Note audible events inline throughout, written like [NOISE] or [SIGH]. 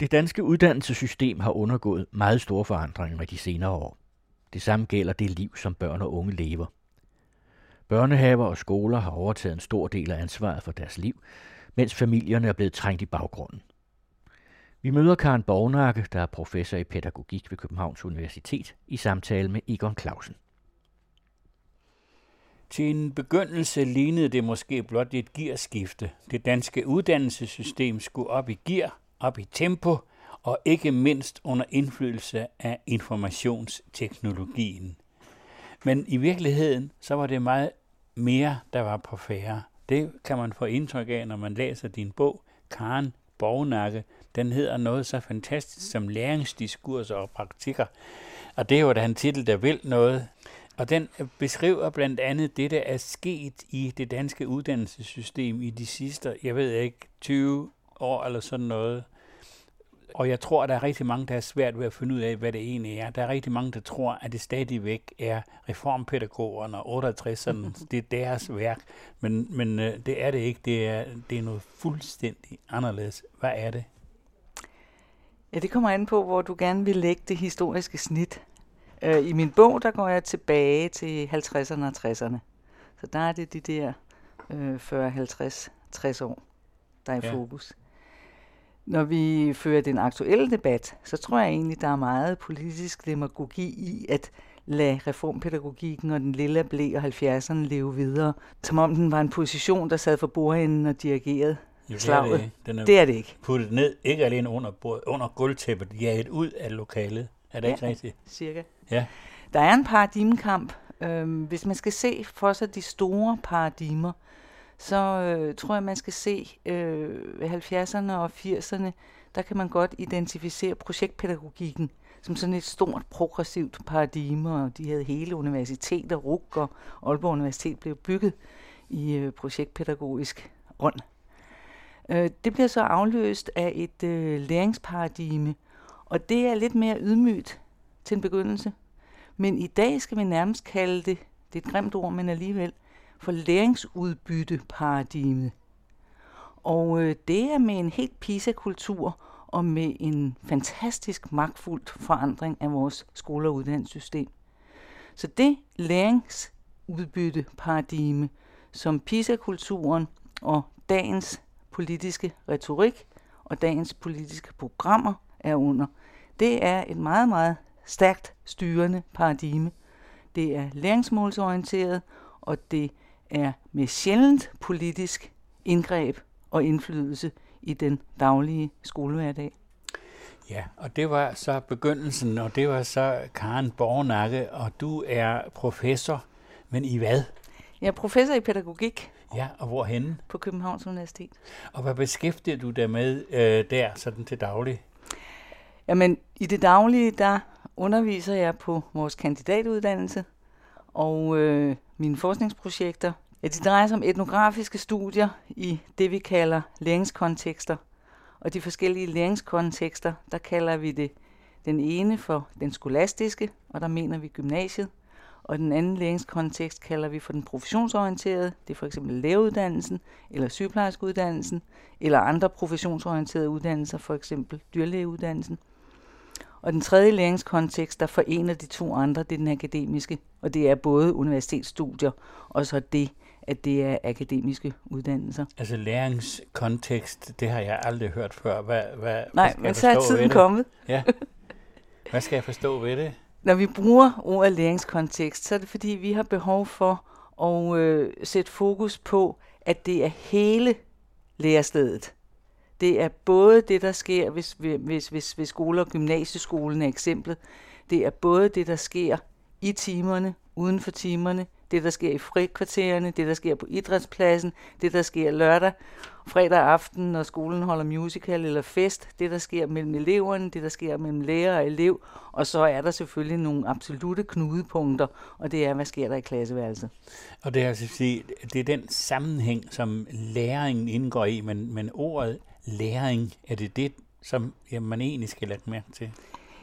Det danske uddannelsessystem har undergået meget store forandringer i de senere år. Det samme gælder det liv, som børn og unge lever. Børnehaver og skoler har overtaget en stor del af ansvaret for deres liv, mens familierne er blevet trængt i baggrunden. Vi møder Karen Borgnakke, der er professor i pædagogik ved Københavns Universitet, i samtale med Egon Clausen. Til en begyndelse lignede det måske blot et gearskifte. Det danske uddannelsessystem skulle op i gear, op i tempo, og ikke mindst under indflydelse af informationsteknologien. Men i virkeligheden, så var det meget mere, der var på færre. Det kan man få indtryk af, når man læser din bog, Karen Borgnakke. Den hedder noget så fantastisk som læringsdiskurser og praktikker. Og det er jo da en titel, der vil noget. Og den beskriver blandt andet det, der er sket i det danske uddannelsessystem i de sidste, jeg ved ikke, 20 år eller sådan noget. Og jeg tror, at der er rigtig mange, der er svært ved at finde ud af, hvad det egentlig er. Der er rigtig mange, der tror, at det stadigvæk er reformpædagogerne og 68'erne. [LAUGHS] det er deres værk. Men, men øh, det er det ikke. Det er, det er noget fuldstændig anderledes. Hvad er det? Ja, det kommer an på, hvor du gerne vil lægge det historiske snit. Øh, I min bog, der går jeg tilbage til 50'erne og 60'erne. Så der er det de der øh, 40, 50, 60 år, der er i ja. fokus. Når vi fører den aktuelle debat, så tror jeg egentlig, der er meget politisk demagogi i at lade reformpædagogikken og den lille blæ og 70'erne leve videre, som om den var en position, der sad for bordenden og dirigerede jo, det slaget. Er det, Den er det er det ikke. Puttet ned, ikke alene under, bord, under gulvtæppet, jaget ud af lokalet. Er det ja, ikke rigtigt? cirka. Ja. Der er en paradigmekamp. Øhm, hvis man skal se for sig de store paradigmer, så øh, tror jeg, man skal se øh, 70'erne og 80'erne, der kan man godt identificere projektpædagogikken som sådan et stort progressivt paradigme, og de havde hele universiteter, RUG og Aalborg Universitet blev bygget i øh, projektpædagogisk ånd. Øh, det bliver så afløst af et øh, læringsparadigme, og det er lidt mere ydmygt til en begyndelse. Men i dag skal vi nærmest kalde det, det er et grimt ord, men alligevel, for læringsudbytteparadigmet. Og øh, det er med en helt PISA-kultur og med en fantastisk magtfuld forandring af vores skole- og uddannelsessystem. Så det læringsudbytteparadigme, som PISA-kulturen og dagens politiske retorik og dagens politiske programmer er under, det er et meget, meget stærkt styrende paradigme. Det er læringsmålsorienteret, og det er med sjældent politisk indgreb og indflydelse i den daglige skolehverdag. Ja, og det var så begyndelsen, og det var så Karen Borgnakke, og du er professor, men i hvad? Jeg er professor i pædagogik. Ja, og hvorhenne? På Københavns Universitet. Og hvad beskæftiger du dig med øh, der, sådan til daglig? Jamen, i det daglige, der underviser jeg på vores kandidatuddannelse, og øh, mine forskningsprojekter, ja, de drejer sig om etnografiske studier i det, vi kalder læringskontekster. Og de forskellige læringskontekster, der kalder vi det den ene for den skolastiske, og der mener vi gymnasiet. Og den anden læringskontekst kalder vi for den professionsorienterede. Det er for eksempel læreuddannelsen, eller sygeplejerskeuddannelsen, eller andre professionsorienterede uddannelser, for eksempel dyrlægeuddannelsen. Og den tredje læringskontekst, der forener de to andre, det er den akademiske, og det er både universitetsstudier og så det, at det er akademiske uddannelser. Altså læringskontekst, det har jeg aldrig hørt før. Hvad, hvad, Nej, hvad men så er tiden kommet. Ja. Hvad skal jeg forstå ved det? Når vi bruger ordet læringskontekst, så er det fordi, vi har behov for at øh, sætte fokus på, at det er hele lærestedet. Det er både det, der sker, hvis, hvis, hvis, hvis skole- og gymnasieskolen er eksemplet. Det er både det, der sker i timerne, uden for timerne, det, der sker i frikvartererne, det, der sker på idrætspladsen, det, der sker lørdag, fredag aften, når skolen holder musical eller fest, det, der sker mellem eleverne, det, der sker mellem lærer og elev, og så er der selvfølgelig nogle absolute knudepunkter, og det er, hvad sker der i klasseværelset. Og det er, altså sige, det er den sammenhæng, som læringen indgår i, men, men ordet læring, er det det, som jamen, man egentlig skal lægge mærke til?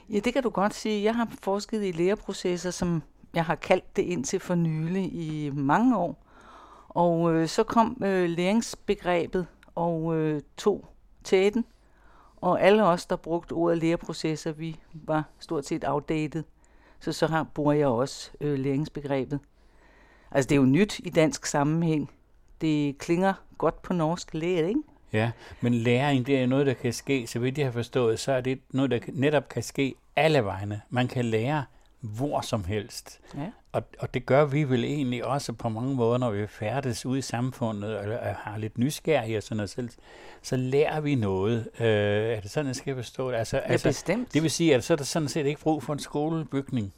Ja, det kan du godt sige. Jeg har forsket i læreprocesser, som jeg har kaldt det indtil for nylig i mange år. Og øh, så kom øh, læringsbegrebet og øh, tog tæten. Og alle os, der brugte ordet læreprocesser, vi var stort set outdated. Så så har, bruger jeg også øh, læringsbegrebet. Altså det er jo nyt i dansk sammenhæng. Det klinger godt på norsk lære, ikke? Ja, men læring, det er noget, der kan ske, så vidt jeg har forstået, så er det noget, der netop kan ske alle vegne. Man kan lære hvor som helst. Ja. Og, og det gør vi vel egentlig også på mange måder, når vi færdes ude i samfundet og, og har lidt nysgerrige og sådan noget selv, så lærer vi noget. Øh, er det sådan, jeg skal forstå det? Altså, Ja, altså, bestemt. det vil sige, at så er der sådan set ikke brug for en skolebygning.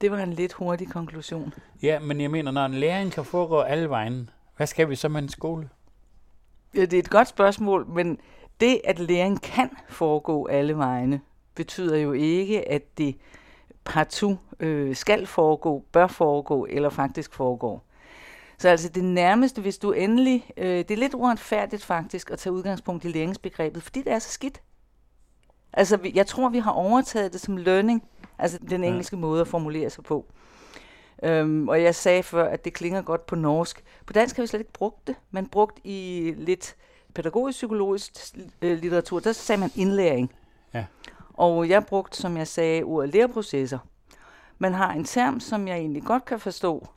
Det var en lidt hurtig konklusion. Ja, men jeg mener, når en læring kan foregå alle vejen, hvad skal vi så med en skole? Ja, det er et godt spørgsmål, men det, at læring kan foregå alle vegne, betyder jo ikke, at det partout øh, skal foregå, bør foregå eller faktisk foregår. Så altså det nærmeste, hvis du endelig, øh, det er lidt uretfærdigt faktisk at tage udgangspunkt i læringsbegrebet, fordi det er så skidt. Altså jeg tror, vi har overtaget det som learning, altså den Ja. engelske måde at formulere sig på. Øhm, og jeg sagde før, at det klinger godt på norsk. På dansk har vi slet ikke brugt det. Man brugt i lidt pædagogisk-psykologisk øh, litteratur, der sagde man indlæring. Ja. Og jeg brugte, som jeg sagde, ordet læreprocesser. Man har en term, som jeg egentlig godt kan forstå,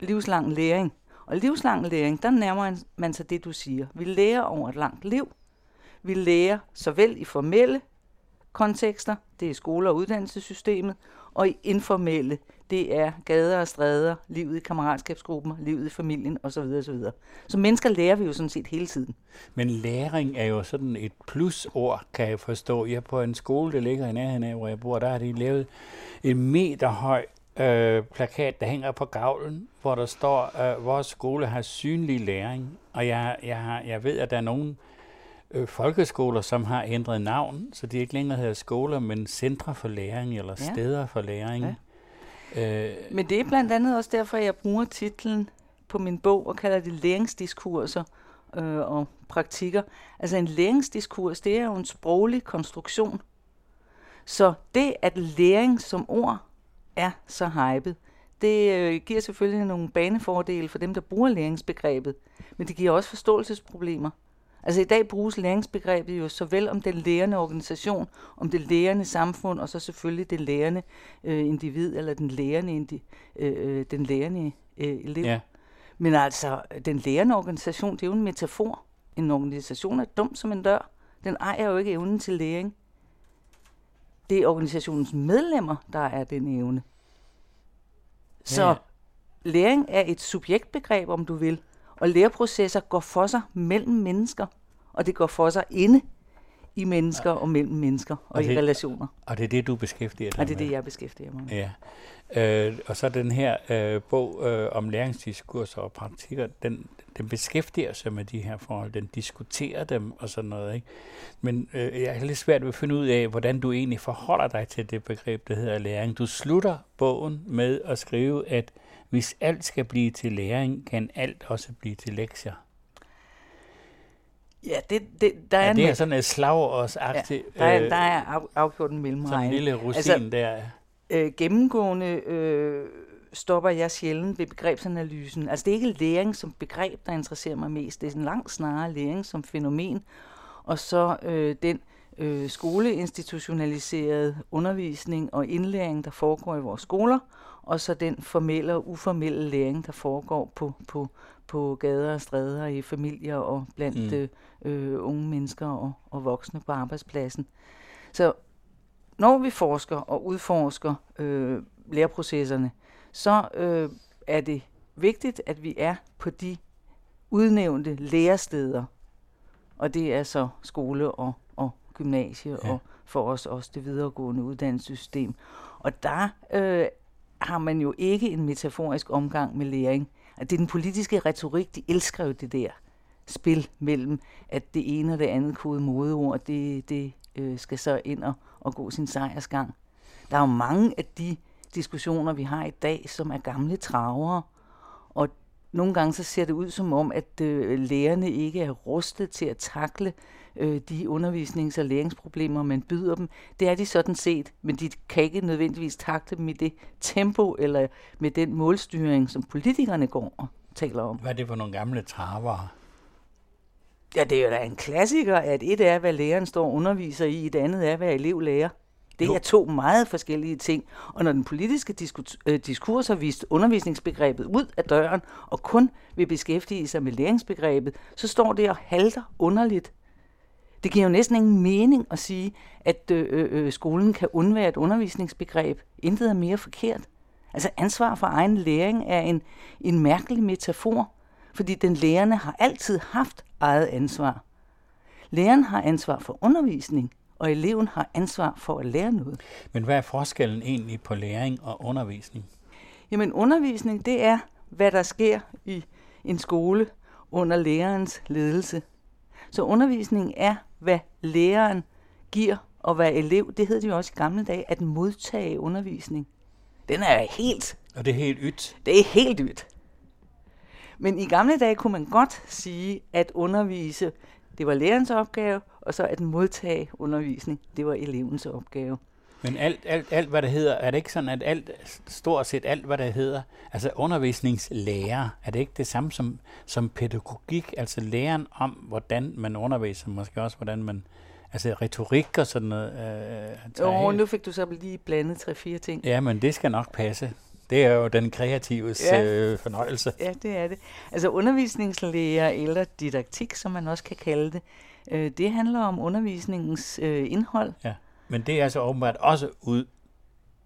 livslang læring. Og livslang læring, der nærmer man sig det, du siger. Vi lærer over et langt liv. Vi lærer såvel i formelle kontekster, det er skole- og uddannelsessystemet, og i informelle, det er gader og stræder, livet i kammeratskabsgrupper, livet i familien osv. osv. Så mennesker lærer vi jo sådan set hele tiden. Men læring er jo sådan et plusord, kan jeg forstå. Jeg er på en skole, der ligger i nærheden af, hvor jeg bor, der har de lavet en meter høj øh, plakat, der hænger på gavlen, hvor der står, øh, vores skole har synlig læring. Og jeg, jeg, jeg ved, at der er nogle øh, folkeskoler, som har ændret navn, så de ikke længere hedder skoler, men centre for læring eller Ja. steder for læring. Ja. Øh, Men det er blandt andet også derfor, jeg bruger titlen på min bog og kalder det læringsdiskurser øh, og praktikker. Altså en læringsdiskurs, det er jo en sproglig konstruktion. Så det, at læring som ord er så hypet, det øh, giver selvfølgelig nogle banefordele for dem, der bruger læringsbegrebet, men det giver også forståelsesproblemer. Altså i dag bruges læringsbegrebet jo såvel om den lærende organisation, om det lærende samfund, og så selvfølgelig det lærende øh, individ, eller den lærende, indi, øh, øh, den lærende øh, elev. ja. Men altså, den lærende organisation, det er jo en metafor. En organisation er dum som en dør. Den ejer jo ikke evnen til læring. Det er organisationens medlemmer, der er den evne. Så Ja, ja. læring er et subjektbegreb, om du vil. Og læreprocesser går for sig mellem mennesker. Og det går for sig inde i mennesker og mellem mennesker og, Og i det- relationer. Og det er det, du beskæftiger dig Og det er med. det, jeg beskæftiger mig med. Ja, øh, og så den her øh, bog øh, om læringsdiskurser og praktikker, den, den beskæftiger sig med de her forhold, den diskuterer dem og sådan noget. Ikke? Men øh, jeg er lidt svært ved at finde ud af, hvordan du egentlig forholder dig til det begreb, der hedder læring. Du slutter bogen med at skrive, at hvis alt skal blive til læring, kan alt også blive til lektier. Ja, det, det, der er Ja, det er sådan et slagårsagtigt, der er, øh, der er af, afgjort en sådan mellemregning. en lille rosin Altså, der. øh, gennemgående øh, stopper jeg sjældent ved begrebsanalysen. Altså det er ikke læring som begreb, der interesserer mig mest. Det er en langt snarere læring som fænomen. Og så øh, den øh, skoleinstitutionaliserede undervisning og indlæring, der foregår i vores skoler. Og så den formelle og uformelle læring, der foregår på, på, på gader og stræder i familier og blandt Mm. øh, øh, unge mennesker og, og voksne på arbejdspladsen. Så når vi forsker og udforsker øh, læreprocesserne, så øh, er det vigtigt, at vi er på de udnævnte læresteder. Og det er så skole og, og gymnasie ja. og for os også det videregående uddannelsessystem. Og der øh, har man jo ikke en metaforisk omgang med læring. At det er den politiske retorik, de elsker jo det der spil mellem, at det ene og det andet kode modeord, det, det øh, skal så ind og, og gå sin sejrsgang. Der er jo mange af de diskussioner, vi har i dag, som er gamle travere, nogle gange så ser det ud som om, at øh, lærerne ikke er rustet til at takle øh, de undervisnings- og læringsproblemer, man byder dem. Det er de sådan set, men de kan ikke nødvendigvis takle dem i det tempo eller med den målstyring, som politikerne går og taler om. Hvad er det for nogle gamle traver? Ja, det er jo da en klassiker, at et er, hvad læreren står og underviser i, et andet er, hvad elev lærer. Det Jo. er to meget forskellige ting. Og når den politiske øh, diskurs har vist undervisningsbegrebet ud af døren, og kun vil beskæftige sig med læringsbegrebet, så står det og halter underligt. Det giver jo næsten ingen mening at sige, at øh, øh, skolen kan undvære et undervisningsbegreb. Intet er mere forkert. Altså ansvar for egen læring er en, en mærkelig metafor, fordi den lærerne har altid haft eget ansvar. Læreren har ansvar for undervisning, og eleven har ansvar for at lære noget. Men hvad er forskellen egentlig på læring og undervisning? Jamen undervisning, det er, hvad der sker i en skole under lærerens ledelse. Så undervisning er, hvad læreren giver, og hvad elev, det hed det jo også i gamle dage, at modtage undervisning. Den er helt, Og det er helt ydt. det er helt dyrt. Men i gamle dage kunne man godt sige, at undervise, det var lærerens opgave, og så at modtage undervisning, det var elevens opgave. Men alt, alt, alt, hvad det hedder, er det ikke sådan, at alt, stort set alt, hvad det hedder, altså undervisningslærer, er det ikke det samme som, som pædagogik, altså læren om, hvordan man underviser, måske også hvordan man, altså retorik og sådan noget. Øh, Jo, nu fik du så lige blandet tre-fire ting. Ja, men det skal nok passe. Det er jo den kreatives Ja. øh, fornøjelse. Ja, det er det. Altså undervisningslærer eller didaktik, som man også kan kalde det, øh, det handler om undervisningens øh, indhold. Men det er altså åbenbart også ud,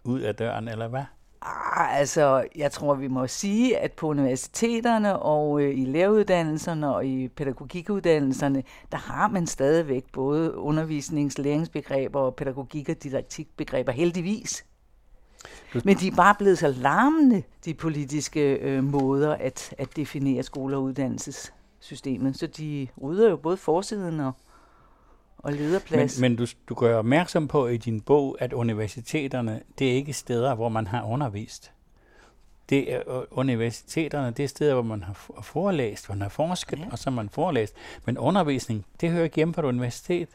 ud af døren, eller hvad? Ah, altså, jeg tror, vi må sige, at på universiteterne og øh, i læreruddannelserne og i pædagogikuddannelserne, der har man stadigvæk både undervisnings- læringsbegreber og pædagogik- og didaktikbegreber, heldigvis. Men de er bare blevet så larmende, de politiske øh, måder at, at definere skole- og uddannelsessystemet. Så de rydder jo både forsiden og, og Men, lederplads. men du, du gør opmærksom på i din bog, at universiteterne, det er ikke steder, hvor man har undervist. Det er, øh, universiteterne, det er steder, hvor man har forelæst, hvor man har forsket, Ja. og så har man forelæst. Men undervisning, det hører ikke hjemme på et universitet.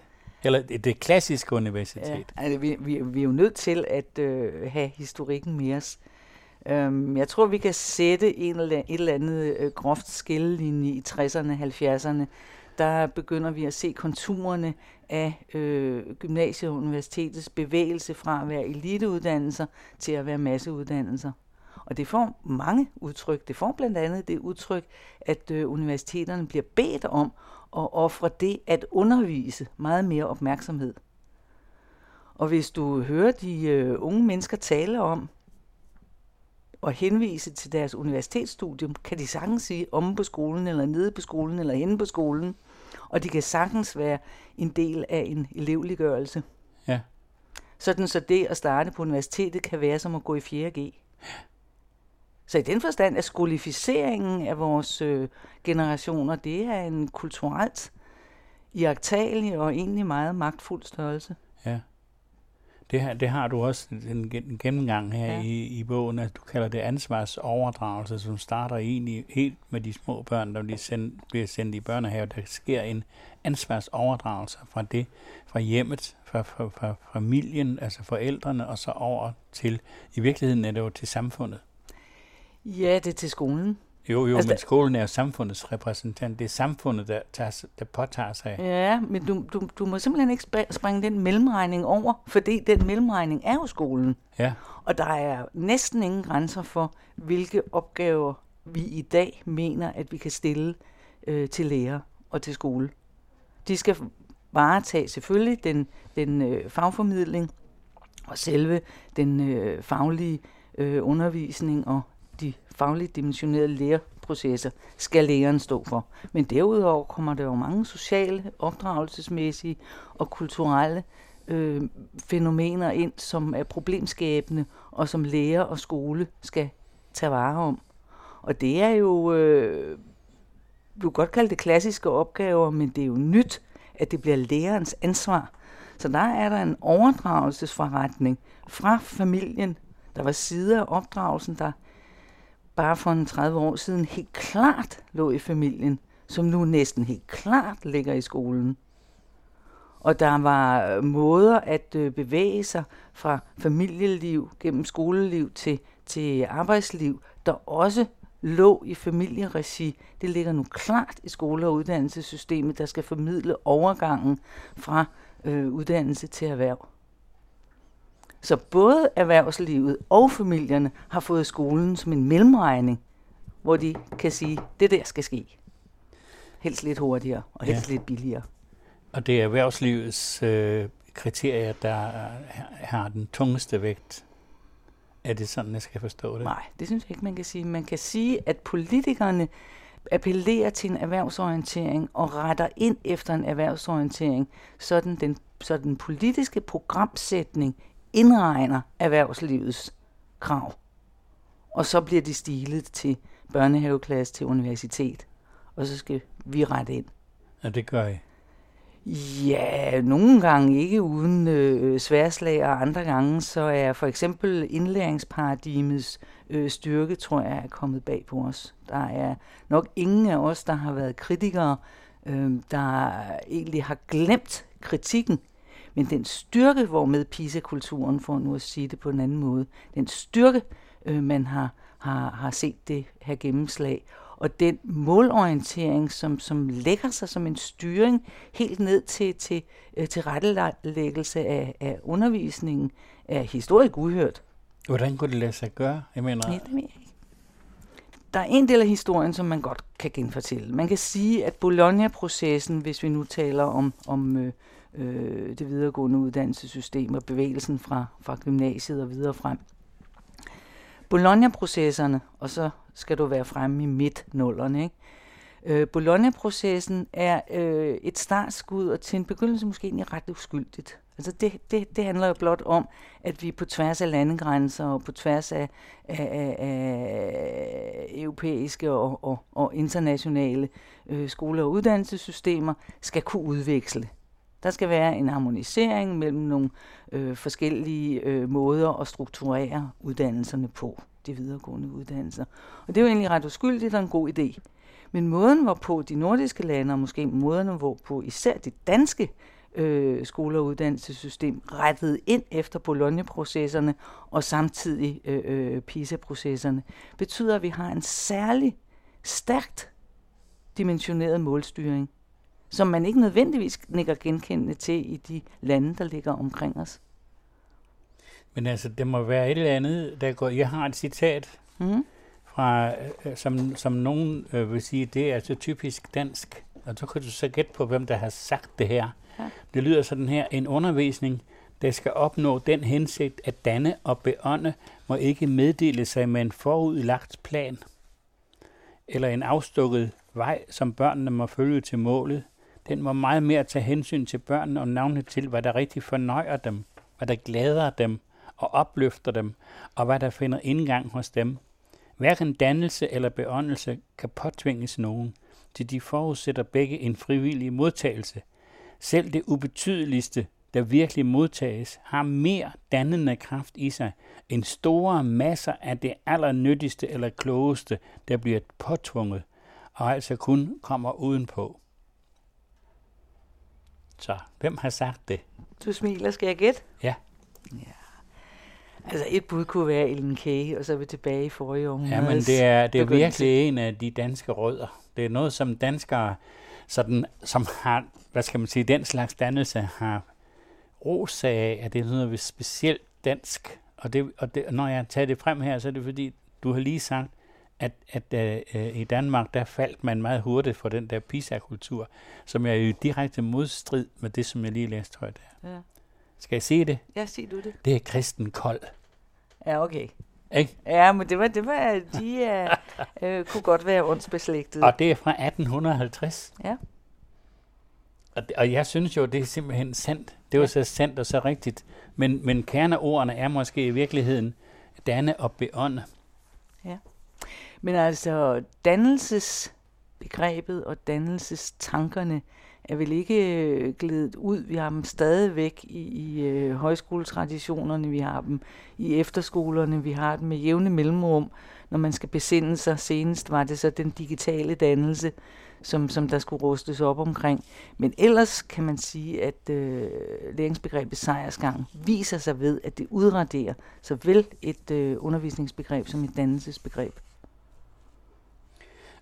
Eller det, det klassiske universitet. Ja, altså, vi, vi, vi er jo nødt til at øh, have historikken med os. Øhm, jeg tror, vi kan sætte en eller, et eller andet øh, groft skillelinje i 60'erne, 70'erne. Der begynder vi at se konturerne af øh, gymnasiet og universitetets bevægelse fra at være eliteuddannelser til at være masseuddannelser. Og det får mange udtryk. Det får blandt andet det udtryk, at øh, universiteterne bliver bedt om at ofre det at undervise meget mere opmærksomhed. Og hvis du hører de øh, unge mennesker tale om og henvise til deres universitetsstudium, kan de sagtens sige om på skolen, eller nede på skolen, eller henne på skolen. Og de kan sagtens være en del af en elevliggørelse. Ja. Sådan så det at starte på universitetet kan være som at gå i 4G. Så i den forstand er skolificeringen af vores øh, generationer, det er en kulturelt iagtagelig og egentlig meget magtfuld størrelse. Ja. Det, har- det har du også en, en gennemgang her ja. i, i bogen, at du kalder det ansvarsoverdragelse, som starter egentlig helt med de små børn, der bliver sendt, bliver sendt i børnehave. Der sker en ansvarsoverdragelse fra det, fra hjemmet, fra, fra, fra familien, altså forældrene, og så over til, i virkeligheden er det jo til samfundet. Ja, det er til skolen. Jo, jo, Altså, men skolen er jo samfundets repræsentant. Det er samfundet, der, tager, der påtager sig. Ja, men du, du, du må simpelthen ikke spr- springe den mellemregning over, fordi den mellemregning er jo skolen. Ja, Og der er næsten ingen grænser for, hvilke opgaver vi i dag mener, at vi kan stille øh, til lærer og til skole. De skal varetage selvfølgelig den, den øh, fagformidling og selve den øh, faglige øh, undervisning og fagligt dimensionerede læreprocesser skal læreren stå for. Men derudover kommer der jo mange sociale, opdragelsesmæssige og kulturelle øh, fænomener ind, som er problemskabende, og som lærer og skole skal tage vare om. Og det er jo, øh, du kan godt kalde det klassiske opgaver, men det er jo nyt, at det bliver lærerens ansvar. Så der er der en overdragelsesforretning fra familien. Der var sider af opdragelsen, der bare for en 30 år siden helt klart lå i familien, som nu næsten helt klart ligger i skolen. Og der var måder at øh, bevæge sig fra familieliv gennem skoleliv til, til arbejdsliv, der også lå i familieregi, det ligger nu klart i skole- og uddannelsessystemet, der skal formidle overgangen fra øh, uddannelse til erhverv. Så både erhvervslivet og familierne har fået skolen som en mellemregning, hvor de kan sige, det der skal ske. Helst lidt hurtigere og helst ja. lidt billigere. Og det er erhvervslivets øh, kriterier, der har den tungeste vægt. Er det sådan, jeg skal forstå det? Nej, det synes jeg ikke, man kan sige. Man kan sige, at politikerne appellerer til en erhvervsorientering og retter ind efter en erhvervsorientering, så den, den, så den politiske programsætning indregner erhvervslivets krav. Og så bliver de stilet til børnehaveklasse til universitet, og så skal vi rette ind. Ja, det gør I. Ja, nogle gange ikke uden øh, sværslag, og andre gange så er for eksempel indlæringsparadigmets øh, styrke, tror jeg, er kommet bag på os. Der er nok ingen af os, der har været kritikere, øh, der egentlig har glemt kritikken, men den styrke, hvormed PISA-kulturen, for nu at sige det på en anden måde, den styrke, øh, man har, har, har set det her gennemslag, og den målorientering, som, som lægger sig som en styring helt ned til, til, øh, til rettelæggelse af, af undervisningen, er historisk uhørt. Hvordan kunne det lade sig gøre? Jeg mener... Ja, det ved jeg ikke. Der er en del af historien, som man godt kan genfortælle. Man kan sige, at Bologna-processen, hvis vi nu taler om, om øh, øh, det videregående uddannelsessystem og bevægelsen fra, fra gymnasiet og videre frem, Bologna-processerne, og så skal du være fremme i midt-nullerne, ikke? Øh, Bologna-processen er øh, et startskud, og til en begyndelse måske egentlig ret uskyldigt. Altså det, det, det handler jo blot om, at vi på tværs af landegrænser og på tværs af, af, af, af europæiske og, og, og internationale øh, skole- og uddannelsessystemer skal kunne udveksle. Der skal være en harmonisering mellem nogle øh, forskellige øh, måder at strukturere uddannelserne på, de videregående uddannelser. Og det er jo egentlig ret uskyldigt og en god idé. Men måden, hvorpå de nordiske lande, og måske måden, hvorpå især det danske øh, skole- og uddannelsessystem rettede ind efter Bologna-processerne og samtidig øh, øh, PISA-processerne, betyder, at vi har en særlig stærkt dimensioneret målstyring, som man ikke nødvendigvis nikker genkendende til i de lande, der ligger omkring os. Men altså, det må være et eller andet, der går... Jeg har et citat mm. fra, øh, som, som nogen øh, vil sige, det er altså typisk dansk. Og så kan du så gætte på, hvem der har sagt det her. Ja. Det lyder sådan her. En undervisning, der skal opnå den hensigt at danne og beånde, må ikke meddele sig med en forudlagt plan eller en afstukket vej, som børnene må følge til målet. Den må meget mere tage hensyn til børnene og navne til, hvad der rigtig fornøjer dem, hvad der glæder dem og opløfter dem, og hvad der finder indgang hos dem. Hverken dannelse eller beåndelse kan påtvinges nogen, til de forudsætter begge en frivillig modtagelse. Selv det ubetydeligste, der virkelig modtages, har mere dannende kraft i sig end store masser af det allernyttigste eller klogeste, der bliver påtvunget, og altså kun kommer udenpå. Så, hvem har sagt det? Du smiler, skal jeg gætte? Ja. ja. Altså et bud kunne være Ellen Kay, og så er vi tilbage i forrige år. Ja, men det er, det er virkelig en af de danske rødder. Det er noget, som danskere, sådan, som har, hvad skal man sige, den slags dannelse har ros af, at det er noget specielt dansk. Og, det, og det, når jeg tager det frem her, så er det fordi, du har lige sagt, at, at uh, i Danmark, der faldt man meget hurtigt for den der PISA-kultur, som er jo direkte modstrid med det, som jeg lige læste højt her. Ja. Skal jeg sige det? Ja, sig du det. Det er Kristen Kold. Ja, okay. Ikke? Ja, men det var, det var de uh, uh, [LAUGHS] kunne godt være åndsbeslægtet. Og det er fra 1850. Ja. Og, og jeg synes jo, det er simpelthen sandt. Det var ja. så sandt og så rigtigt. Men, men kerneordene er måske i virkeligheden danne og beånde. Ja. Men altså, dannelsesbegrebet og dannelsestankerne er vel ikke øh, glædet ud. Vi har dem stadigvæk i, i øh, højskoletraditionerne, vi har dem i efterskolerne, vi har dem med jævne mellemrum, når man skal besinde sig. Senest var det så den digitale dannelse, som, som der skulle rustes op omkring. Men ellers kan man sige, at øh, læringsbegrebet sejrsgang viser sig ved, at det udraderer såvel et øh, undervisningsbegreb som et dannelsesbegreb.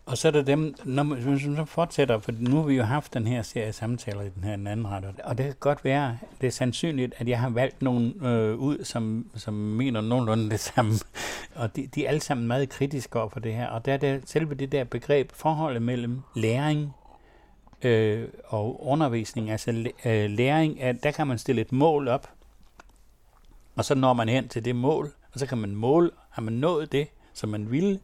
Og så er der dem, når man, hvis så fortsætter, for nu har vi jo haft den her serie samtaler i den her den anden ret, og det kan godt være, det er sandsynligt, at jeg har valgt nogen øh, ud, som, som mener nogenlunde det samme, [LAUGHS] og de, de er alle sammen meget kritiske over for det her, og der er det selve det der begreb, forholdet mellem læring øh, og undervisning, altså øh, læring, at der kan man stille et mål op, og så når man hen til det mål, og så kan man måle, har man nået det, som man ville,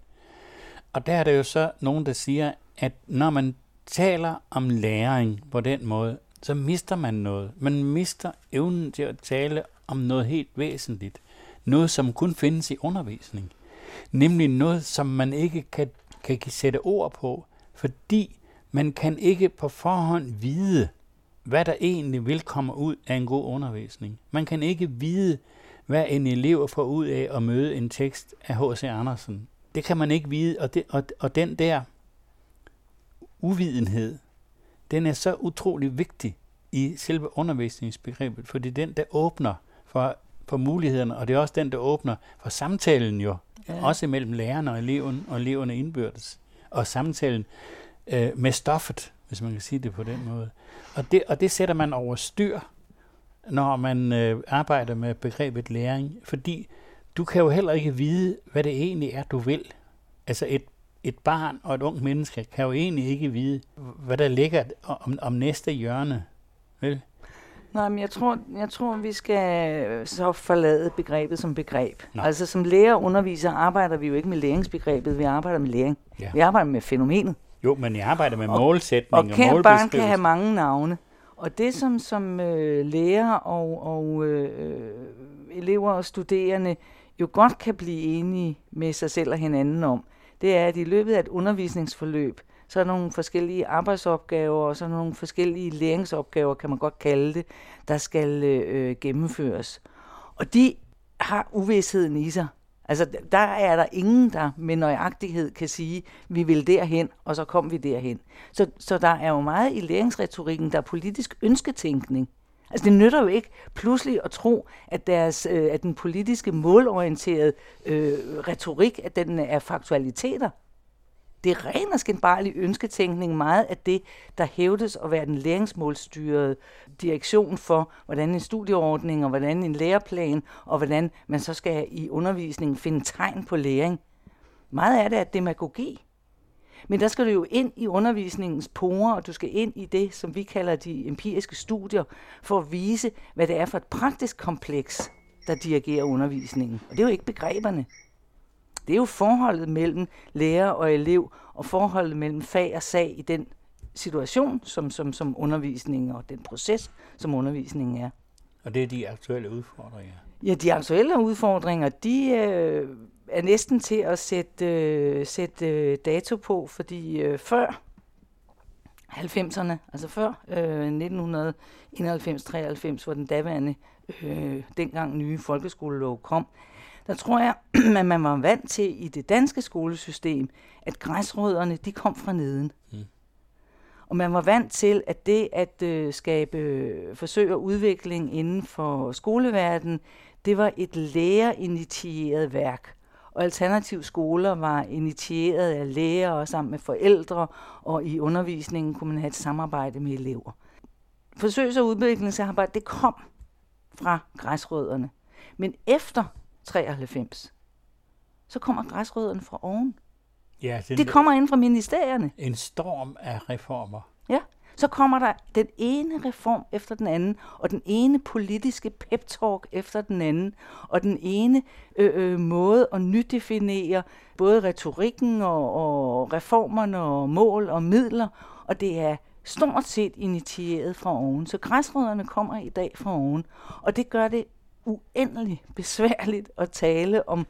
og der er det jo så nogen, der siger, at når man taler om læring på den måde, så mister man noget. Man mister evnen til at tale om noget helt væsentligt. Noget, som kun findes i undervisning. Nemlig noget, som man ikke kan, kan sætte ord på, fordi man kan ikke på forhånd vide, hvad der egentlig vil komme ud af en god undervisning. Man kan ikke vide, hvad en elev får ud af at møde en tekst af H.C. Andersen det kan man ikke vide, og, det, og, og den der uvidenhed, den er så utrolig vigtig i selve undervisningsbegrebet, for det er den, der åbner for, for mulighederne, og det er også den, der åbner for samtalen jo, ja. også mellem lærerne og eleven, og eleverne indbyrdes, og samtalen øh, med stoffet, hvis man kan sige det på den måde. Og det, og det sætter man over styr, når man øh, arbejder med begrebet læring, fordi du kan jo heller ikke vide, hvad det egentlig er, du vil. Altså et, et barn og et ung menneske kan jo egentlig ikke vide, hvad der ligger om, om næste hjørne. Vel? Nej, men jeg tror, jeg tror, vi skal så forlade begrebet som begreb. Nå. Altså som lærer og underviser arbejder vi jo ikke med læringsbegrebet, vi arbejder med læring. Ja. Vi arbejder med fænomenet. Jo, men jeg arbejder med og, målsætning og, og kære barn kan have mange navne. Og det som, som øh, lærer og, og øh, elever og studerende jo godt kan blive enige med sig selv og hinanden om, det er, at i løbet af et undervisningsforløb, så er der nogle forskellige arbejdsopgaver, og så er der nogle forskellige læringsopgaver, kan man godt kalde det, der skal øh, gennemføres. Og de har uvidsheden i sig. Altså, der er der ingen, der med nøjagtighed kan sige, vi vil derhen, og så kom vi derhen. Så, så der er jo meget i læringsretorikken, der er politisk ønsketænkning. Altså det nytter jo ikke pludselig at tro, at, deres, øh, at den politiske målorienterede øh, retorik, at den er faktualiteter. Det er ren og skændbarlig ønsketænkning meget af det, der hævdes at være den læringsmålstyrede direktion for, hvordan en studieordning og hvordan en læreplan og hvordan man så skal i undervisningen finde tegn på læring. Meget af det er demagogi. Men der skal du jo ind i undervisningens porer, og du skal ind i det, som vi kalder de empiriske studier, for at vise, hvad det er for et praktisk kompleks, der dirigerer undervisningen. Og det er jo ikke begreberne. Det er jo forholdet mellem lærer og elev, og forholdet mellem fag og sag i den situation, som, som, som undervisningen og den proces, som undervisningen er. Og det er de aktuelle udfordringer? Ja, de aktuelle udfordringer, de øh, er næsten til at sætte, øh, sætte øh, dato på, fordi øh, før 90'erne, altså før øh, 1991-93, hvor den daværende, øh, dengang nye folkeskolelov kom, der tror jeg, [CLEARS THROAT] at man var vant til i det danske skolesystem, at græsrødderne, de kom fra neden. Mm. Og man var vant til, at det at øh, skabe øh, forsøg og udvikling inden for skoleverdenen, det var et lærerinitieret værk og alternativ skoler var initieret af lærere sammen med forældre, og i undervisningen kunne man have et samarbejde med elever. Forsøgs- og udviklingsarbejde, det kom fra græsrødderne. Men efter 93, så kommer græsrødderne fra oven. Ja, det, det kommer ind fra ministerierne. En storm af reformer. Ja, så kommer der den ene reform efter den anden, og den ene politiske pep-talk efter den anden, og den ene øh, øh, måde at nydefinere både retorikken og, og reformerne og mål og midler, og det er stort set initieret fra oven. Så græsrødderne kommer i dag fra oven, og det gør det uendeligt besværligt at tale om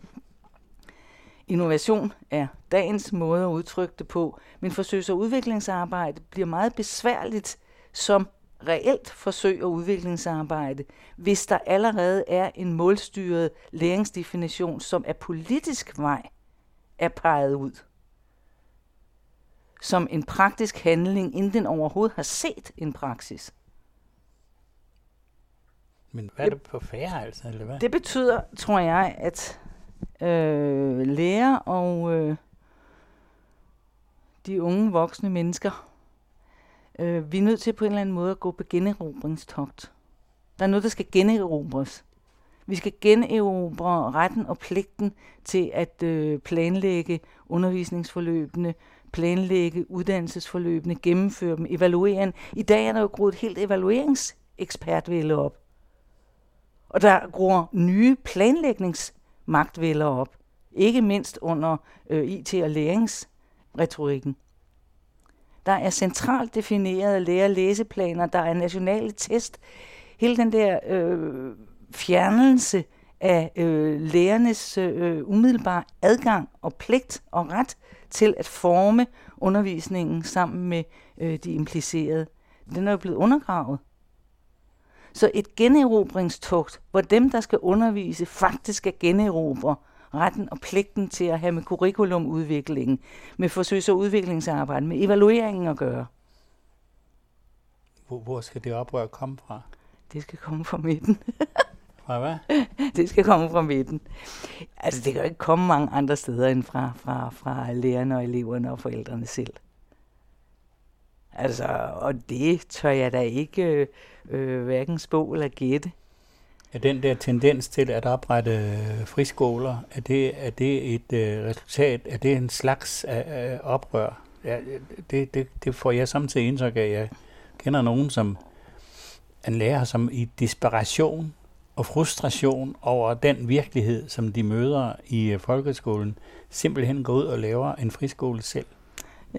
Innovation er dagens måde at udtrykke det på, men forsøgs- og udviklingsarbejde bliver meget besværligt som reelt forsøg og udviklingsarbejde, hvis der allerede er en målstyret læringsdefinition, som er politisk vej er peget ud som en praktisk handling, inden den overhovedet har set en praksis. Men hvad er det på færre, altså, eller hvad? Det betyder, tror jeg, at øh, lærer og øh, de unge voksne mennesker, øh, vi er nødt til på en eller anden måde at gå på generobringstogt. Der er noget, der skal generobres. Vi skal generobre retten og pligten til at øh, planlægge undervisningsforløbene, planlægge uddannelsesforløbene, gennemføre dem, evaluere dem. I dag er der jo groet et helt evalueringsekspertvælde op. Og der gror nye planlægnings planlægningsmagtvælder op. Ikke mindst under øh, IT- og læringsretorikken. Der er centralt definerede lærer-læseplaner, der er nationale test. Hele den der øh, fjernelse af øh, lærernes øh, umiddelbare adgang og pligt og ret til at forme undervisningen sammen med øh, de implicerede, den er jo blevet undergravet. Så et generobringstogt, hvor dem, der skal undervise, faktisk skal generobre retten og pligten til at have med curriculumudviklingen, med forsøgs- og udviklingsarbejde, med evalueringen at gøre. Hvor, hvor skal det oprør komme fra? Det skal komme fra midten. [LAUGHS] Fra hvad? det skal komme fra midten. Altså, det kan jo ikke komme mange andre steder end fra, fra, fra lærerne og eleverne og forældrene selv. Altså, og det tør jeg da ikke øh, hverken spå eller gætte. Er den der tendens til at oprette øh, friskoler, er det, er det et øh, resultat, er det en slags af, øh, oprør? Ja, det, det, det får jeg samtidig indtryk af. Jeg kender nogen, som en lærer, som i desperation og frustration over den virkelighed, som de møder i øh, folkeskolen, simpelthen går ud og laver en friskole selv.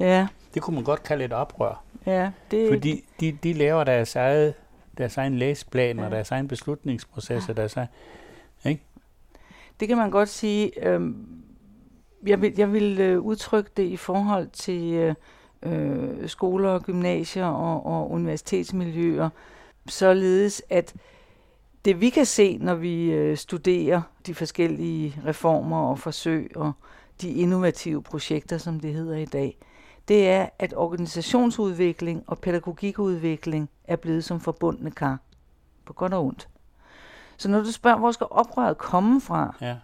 Ja. Det kunne man godt kalde et oprør. Ja, det... Fordi de, de laver deres eget deres egen læseplan ja. og deres egen beslutningsproces. Ja. Deres egen, ikke? Det kan man godt sige. Øh, jeg vil, jeg vil øh, udtrykke det i forhold til øh, øh, skoler og gymnasier og, og universitetsmiljøer, således at det vi kan se, når vi øh, studerer de forskellige reformer og forsøg og de innovative projekter, som det hedder i dag, det er, at organisationsudvikling og pædagogikudvikling er blevet som forbundne kar. På godt og ondt. Så når du spørger, hvor skal oprøret komme fra? Ja.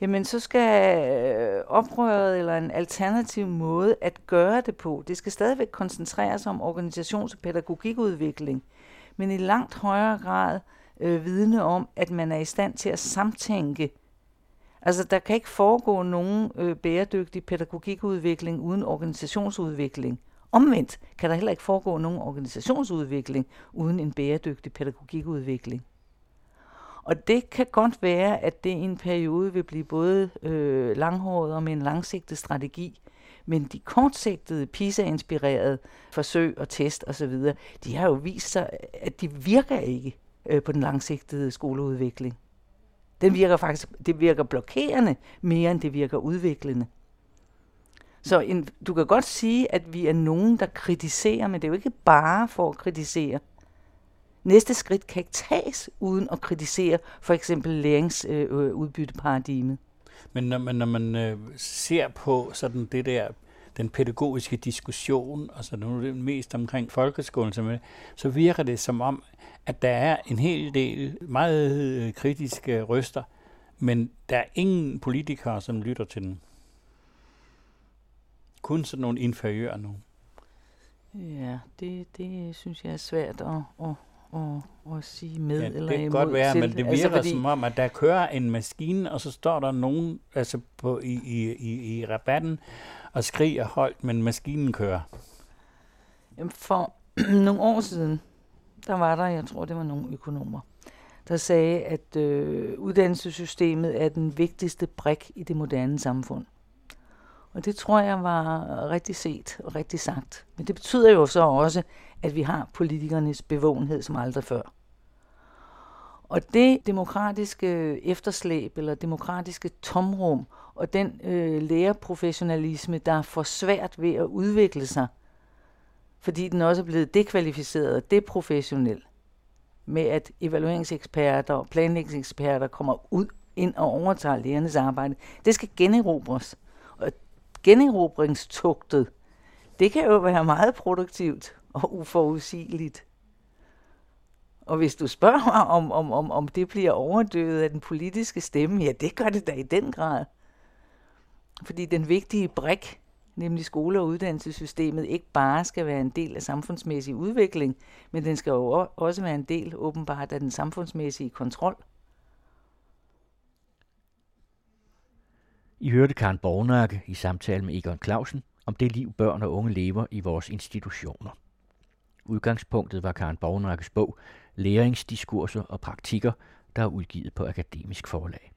Jamen, så skal øh, oprøret eller en alternativ måde at gøre det på, det skal stadigvæk koncentrere sig om organisations- og pædagogikudvikling, men i langt højere grad øh, vidne om, at man er i stand til at samtænke Altså, der kan ikke foregå nogen øh, bæredygtig pædagogikudvikling uden organisationsudvikling. Omvendt kan der heller ikke foregå nogen organisationsudvikling uden en bæredygtig pædagogikudvikling. Og det kan godt være, at det i en periode vil blive både øh, langhåret og med en langsigtet strategi. Men de kortsigtede, PISA-inspirerede forsøg og test osv., de har jo vist sig, at de virker ikke øh, på den langsigtede skoleudvikling. Den virker faktisk, det virker blokerende mere, end det virker udviklende. Så en, du kan godt sige, at vi er nogen, der kritiserer, men det er jo ikke bare for at kritisere. Næste skridt kan ikke tages uden at kritisere for eksempel læringsudbytteparadigmet. Øh, men når man, når man øh, ser på sådan det der den pædagogiske diskussion, og så nu er det mest omkring folkeskolen, så, så virker det som om, at der er en hel del meget øh, kritiske røster, men der er ingen politikere, som lytter til den. Kun sådan nogle inferiører nu. Ja, det, det synes jeg er svært at, at, at, at sige med ja, eller det kan godt være, til. men det altså, virker altså, fordi... som om, at der kører en maskine, og så står der nogen altså på, i, i, i, i rabatten og skriger højt, men maskinen kører. For [CLEARS THROAT] nogle år siden, der var der, jeg tror det var nogle økonomer, der sagde, at øh, uddannelsessystemet er den vigtigste brik i det moderne samfund. Og det tror jeg var rigtig set og rigtig sagt. Men det betyder jo så også, at vi har politikernes bevågenhed som aldrig før. Og det demokratiske efterslæb eller demokratiske tomrum og den øh, lærerprofessionalisme, der får svært ved at udvikle sig, fordi den også er blevet dekvalificeret og deprofessionel, med at evalueringseksperter og planlægningseksperter kommer ud ind og overtager lærernes arbejde. Det skal generobres. Generobringstugtet, det kan jo være meget produktivt og uforudsigeligt. Og hvis du spørger mig, om, om, om, om det bliver overdøvet af den politiske stemme, ja, det gør det da i den grad. Fordi den vigtige brik nemlig skole- og uddannelsessystemet, ikke bare skal være en del af samfundsmæssig udvikling, men den skal jo også være en del, åbenbart, af den samfundsmæssige kontrol. I hørte Karen Bornakke i samtale med Egon Clausen om det liv, børn og unge lever i vores institutioner. Udgangspunktet var Karen Bornakkes bog Læringsdiskurser og praktikker, der er udgivet på Akademisk Forlag.